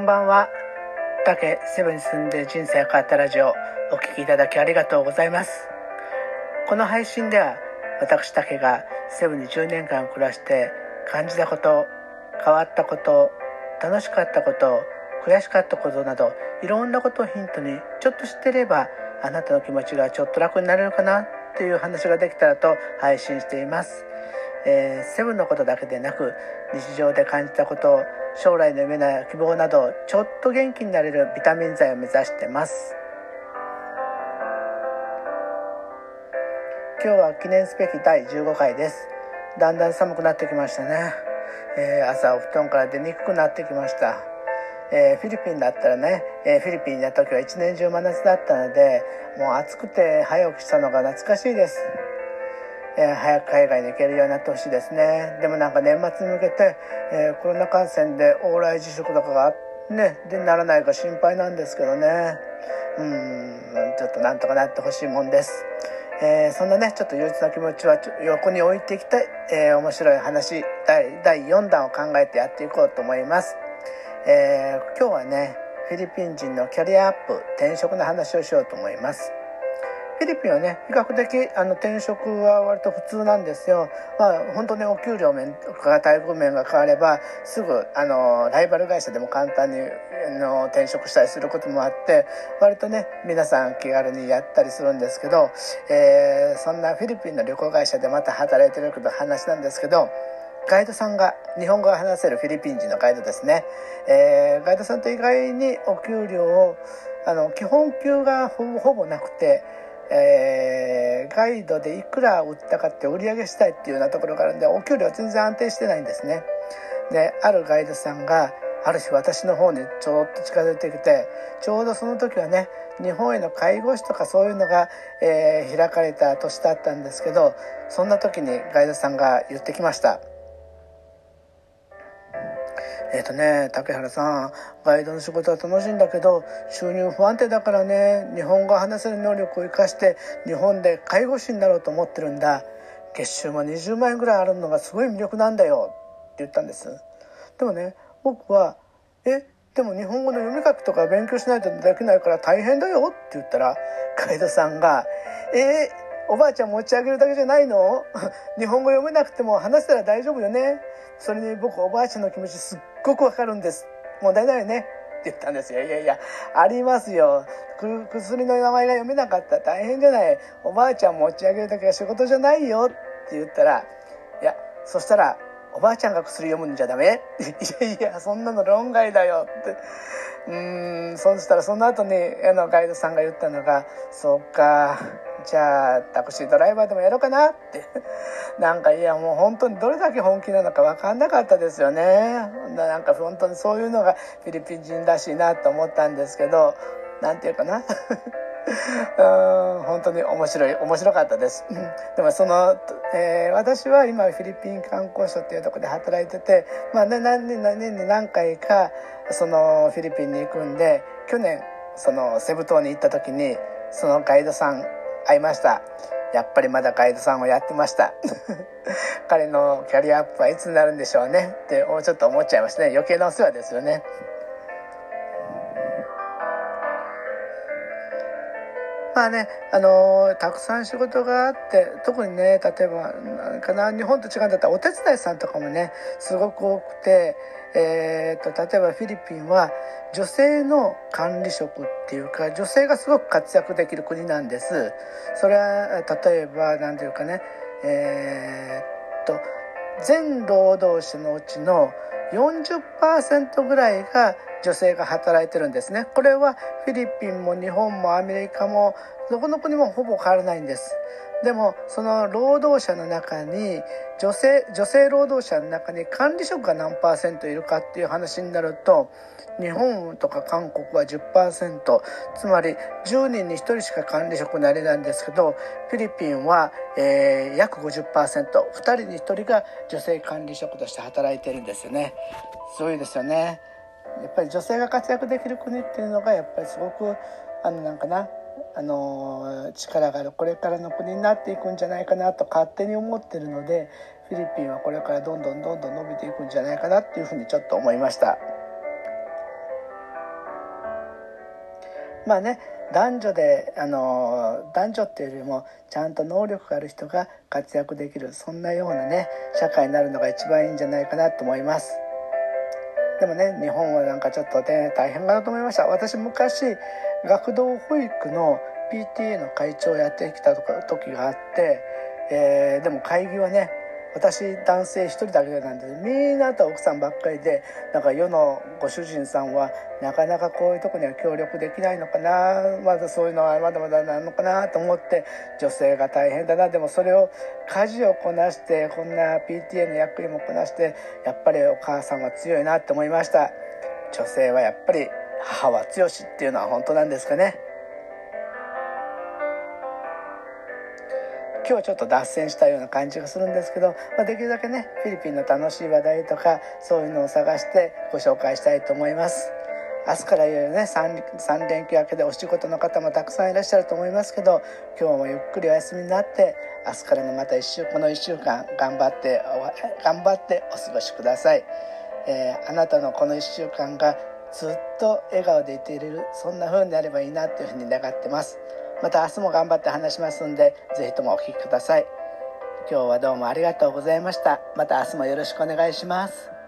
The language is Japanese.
こんばんは。竹セブンに住んで人生変わったラジオお聴きいただきありがとうございます。この配信では私竹がセブンに10年間暮らして感じたこと、変わったこと、楽しかったこと、悔しかったことなどいろんなことをヒントにちょっと知ってればあなたの気持ちがちょっと楽になれるかなっていう話ができたらと配信しています。えー、セブンのことだけでなく日常で感じたこと将来の夢や希望などちょっと元気になれるビタミン剤を目指してます。今日は記念すべき第15回です。だんだん寒くなってきましたね、えー、朝お布団から出にくくなってきました。えー、フィリピンだったらね、えー、フィリピンにいた時は一年中真夏だったのでもう暑くて早起きしたのが懐かしいです。え、早く海外に行けるようになってほしいですね。でもなんか年末に向けて、え、コロナ感染で往来自粛とかがねでならないか心配なんですけどね。うんちょっとなんとかなってほしいもんです、えー、そんなねちょっと憂鬱な気持ちは横に置いていきたい、え面白い話第第4弾を考えてやっていこうと思います、え今日はねフィリピン人のキャリアアップ転職の話をしようと思います。フィリピンはね比較的あの転職は割と普通なんですよ。まあ本当にお給料面とか待遇面が変わればすぐあのライバル会社でも簡単にあの転職したりすることもあって割とね皆さん気軽にやったりするんですけど、えー、そんなフィリピンの旅行会社でまた働いてるけど話なんですけど。ガイドさんが日本語が話せるフィリピン人のガイドですね、えー、ガイドさんって意外にお給料をあの基本給がほぼなくてえー、ガイドでいくら売ったかって売り上げしたいっていうようなところがあるんでお給料全然安定してないんですね。であるガイドさんがある日私の方にちょっと近づいてきてちょうどその時はね日本への介護士とかそういうのが、えー、開かれた年だったんですけどそんな時にガイドさんが言ってきました。えっ、ー、とね、竹原さん、ガイドの仕事は楽しいんだけど、収入不安定だからね、日本語を話せる能力を生かして、日本で介護士になろうと思ってるんだ。月収も20万円ぐらいあるのがすごい魅力なんだよ、って言ったんです。でもね、僕は、え、でも日本語の読み書きとか勉強しないとできないから大変だよって言ったら、ガイドさんが、えおばあちゃん持ち上げるだけじゃないの？日本語読めなくても話したら大丈夫よね？それに僕おばあちゃんの気持ちすっごくわかるんです。問題ないよね。って言ったんですよ。いやいや、ありますよ。薬の名前が読めなかった大変じゃない。おばあちゃん持ち上げるだけが仕事じゃないよって言ったら、いや、そしたら、おばあちゃんが薬読むんじゃダメ？いやいや、そんなの論外だよって。うーん、そしたらその後にあのガイドさんが言ったのが、そっか、じゃあタクシードライバーでもやろうかなって。なんかいやもう本当にどれだけ本気なのか分かんなかったですよね。なんか本当にそういうのがフィリピン人らしいなと思ったんですけど何て言うかな。うん本当に面白い面白かったです。でもその、えー、私は今フィリピン観光所っていうとこで働いてて、まあ、ね、何年年に何回かそのフィリピンに行くんで去年そのセブ島に行った時にそのガイドさん会いました。やっぱりまだガイドさんをやってました。彼のキャリアアップはいつになるんでしょうね。ってちょっと思っちゃいましたね。余計なお世話ですよね。まあね、あのー、たくさん仕事があって特にね例えばかな日本と違うんだったらお手伝いさんとかもねすごく多くて、えーと、例えばフィリピンは女性の管理職っていうか女性がすごく活躍できる国なんです。それは例えば何ていうかねえー、っと全労働者のうちの40%ぐらいが女性が働いてるんですね。これはフィリピンも日本もアメリカもどこの国もほぼ変わらないんです。でもその労働者の中に女性女性労働者の中に管理職が何パーセントいるかっていう話になると日本とか韓国は10%つまり10人に1人しか管理職になれないんですけどフィリピンは、えー、約 50%2 人に1人が女性管理職として働いてるんですよね。すごいですよねやっぱり女性が活躍できる国っていうのがやっぱりすごくあのなんかなあの力があるこれからの国になっていくんじゃないかなと勝手に思ってるのでフィリピンはこれからどんどんどんどん伸びていくんじゃないかなっていうふうにちょっと思いました。まあね男女であの男女っていうよりもちゃんと能力がある人が活躍できるそんなようなね社会になるのが一番いいんじゃないかなと思いますでもね日本はなんかちょっとね大変かなと思いました。私昔学童保育の PTA の会長をやってきた時があって、えー、でも会議はね私男性一人だけなんでみんなと奥さんばっかりでなんか世のご主人さんはなかなかこういうとこには協力できないのかなまだそういうのはまだまだなのかなと思って女性が大変だな。でもそれを家事をこなしてこんな PTA の役員もこなしてやっぱりお母さんは強いなって思いました。女性はやっぱり母は強しっていうのは本当なんですかね。今日はちょっと脱線したような感じがするんですけど、まあ、できるだけねフィリピンの楽しい話題とかそういうのを探してご紹介したいと思います。明日からいよいよね 3, 3連休明けでお仕事の方もたくさんいらっしゃると思いますけど今日もゆっくりお休みになって明日からのまた1週この1週間頑張って頑張ってお過ごしください、えー、あなたのこの1週間がずっと笑顔でいていれるそんな風になればいいなというふうに願ってます。また明日も頑張って話しますんで是非ともお聴きください。今日はどうもありがとうございました。また明日もよろしくお願いします。